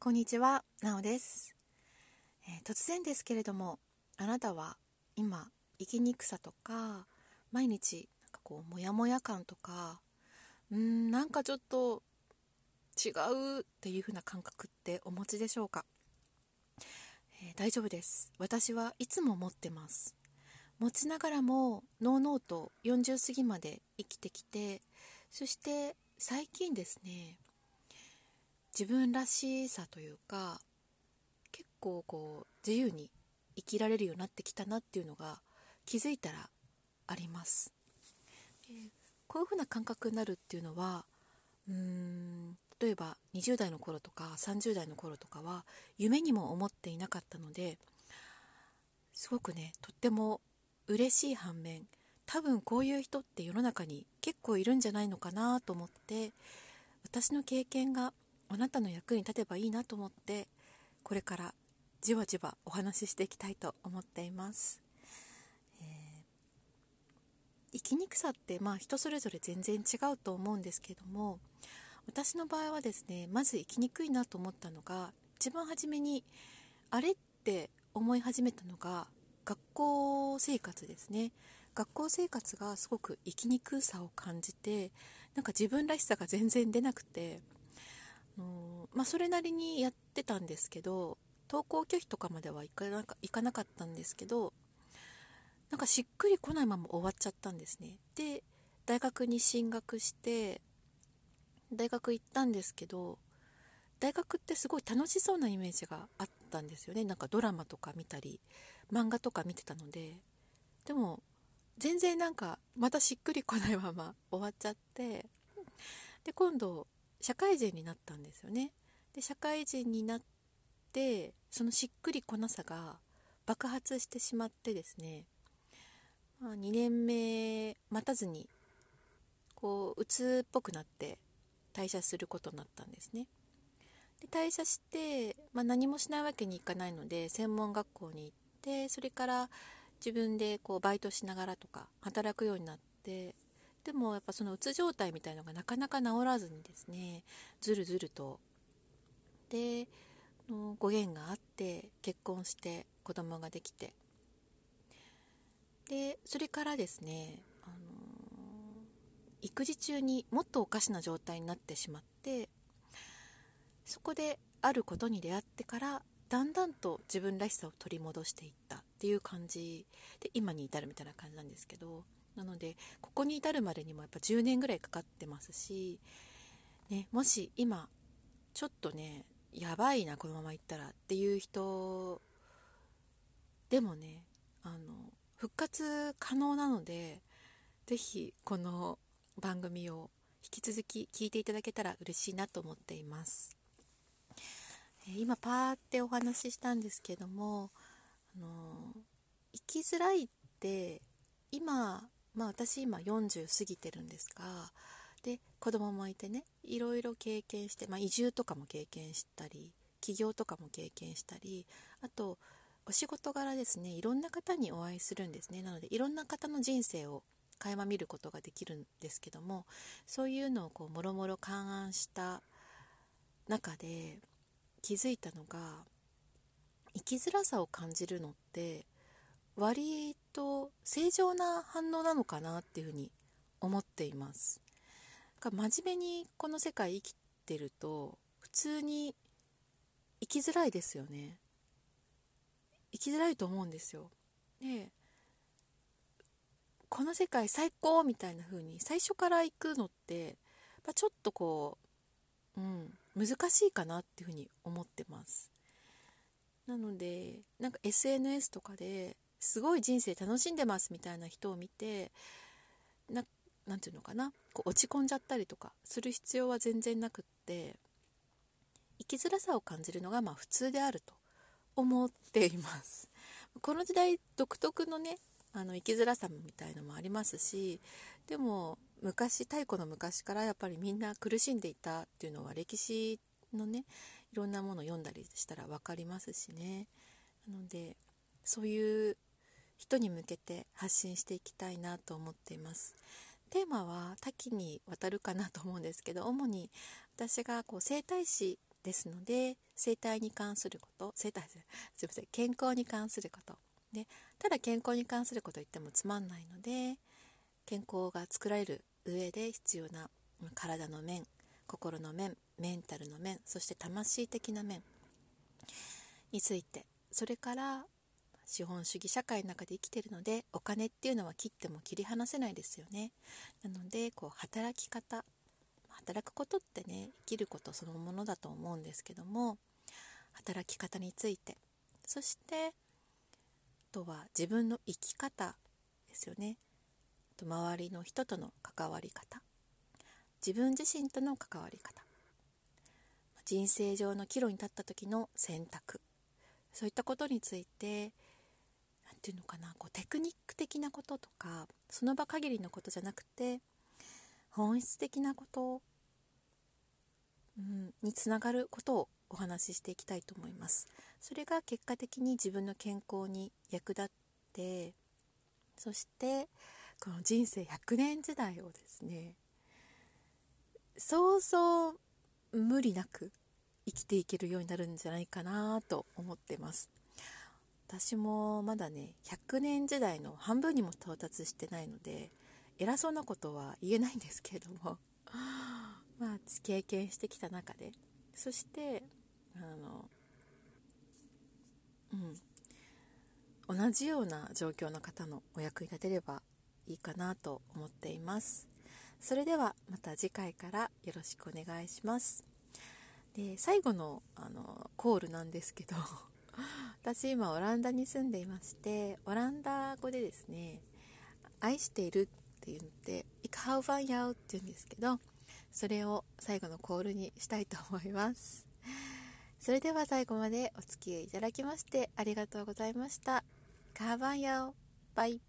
こんにちは、なおです、えー突然ですけれども、あなたは今、生きにくさとか、毎日、なんかこう、モヤモヤ感とか、うん、なんかちょっと違うっていう風な感覚ってお持ちでしょうか、えー大丈夫です。私はいつも持ってます。持ちながらも、のうのうと40過ぎまで生きてきて、そして最近ですね、自分らしさというか結構こう自由に生きられるようになってきたなっていうのが気づいたらあります、えーこういう風な感覚になるっていうのはうーん例えば20代の頃とか30代の頃とかは夢にも思っていなかったのですごくねとっても嬉しい反面多分こういう人って世の中に結構いるんじゃないのかなと思って私の経験があなたの役に立てばいいなと思ってこれからじわじわお話ししていきたいと思っています、えー生きにくさってまあ人それぞれ全然違うと思うんですけども私の場合はですねまず生きにくいなと思ったのが一番初めにあれって思い始めたのが学校生活ですね。学校生活がすごく生きにくさを感じてなんか自分らしさが全然出なくてのまあ、それなりにやってたんですけど登校拒否とかまではいかなかいかなかったんですけどなんかしっくりこないまま終わっちゃったんですね。で大学に進学して大学行ったんですけど大学ってすごい楽しそうなイメージがあったんですよね。なんかドラマとか見たり漫画とか見てたので。でも全然なんかまたしっくりこないまま終わっちゃって。で今度社会人になったんですよね。で社会人になってそのしっくりこなさが爆発してしまってですね、まあ、2年目待たずにこう鬱っぽくなって退社することになったんですね。で退社して、まあ、何もしないわけにいかないので専門学校に行ってそれから自分でこうバイトしながらとか働くようになってでもやっぱそのうつ状態みたいのがなかなか治らずにですねずるずると。でのご縁があって結婚して子供ができて。でそれからですね、あの育児中にもっとおかしな状態になってしまってそこであることに出会ってからだんだんと自分らしさを取り戻していったっていう感じで今に至るみたいな感じなんですけどなのでここに至るまでにもやっぱ10年ぐらいかかってますし、ね、もし今ちょっとねやばいなこのまま行ったらっていう人でもねあの復活可能なのでぜひこの番組を引き続き聞いていただけたら嬉しいなと思っています。え今パーってお話ししたんですけどもあの生きづらいって今まあ私今40過ぎてるんですがで子供もいてねいろいろ経験して、まあ、移住とかも経験したり起業とかも経験したりあとお仕事柄ですねいろんな方にお会いするんですね。なのでいろんな方の人生を垣間見ることができるんですけどもそういうのをこうもろもろ勘案した中で気づいたのが生きづらさを感じるのって割と正常な反応なのかなっていうふうに思っています。真面目にこの世界生きてると普通に生きづらいですよね。生きづらいと思うんですよ。でこの世界最高みたいな風に最初から行くのってまあちょっとこう、うん、難しいかなっていうふうに思ってます。なのでなんか SNS とかですごい人生楽しんでますみたいな人を見てななんていうのかな。こう落ち込んじゃったりとかする必要は全然なくって生きづらさを感じるのがまあ普通であると思っています。この時代独特のねあの生きづらさみたいのもありますしでも昔太古の昔からやっぱりみんな苦しんでいたっていうのは歴史のねいろんなものを読んだりしたら分かりますしね。なのでそういう人に向けて発信していきたいなと思っています。テーマは多岐にわたるかなと思うんですけど主に私がこう整体師ですので生態に関すること生態すいません健康に関すること。でただ健康に関すること言ってもつまんないので健康が作られる上で必要な体の面心の面メンタルの面そして魂的な面についてそれから資本主義社会の中で生きてるのでお金っていうのは切っても切り離せないですよね。なのでこう働き方働くことってね生きることそのものだと思うんですけども働き方について。そしてあとは自分の生き方ですよね。と周りの人との関わり方。自分自身との関わり方。人生上の岐路に立った時の選択。そういったことについてて言うのかなこうテクニック的なこととかその場限りのことじゃなくて本質的なことうん、につながることをお話ししていきたいと思います。それが結果的に自分の健康に役立ってそしてこの人生100年時代をですねそうそう無理なく生きていけるようになるんじゃないかなと思ってます。私もまだね100年時代の半分にも到達してないので偉そうなことは言えないんですけれども まあ、経験してきた中で。そしてあの、うん、同じような状況の方のお役に立てればいいかなと思っています。それではまた次回からよろしくお願いします。で最後のあのコールなんですけど 私今オランダに住んでいましてオランダ語でですね愛しているって言ってイカハウファンヤウって言うんですけどそれを最後のコールにしたいと思います。それでは最後までお付き合いいただきましてありがとうございました。カーバンヤオ。バイ。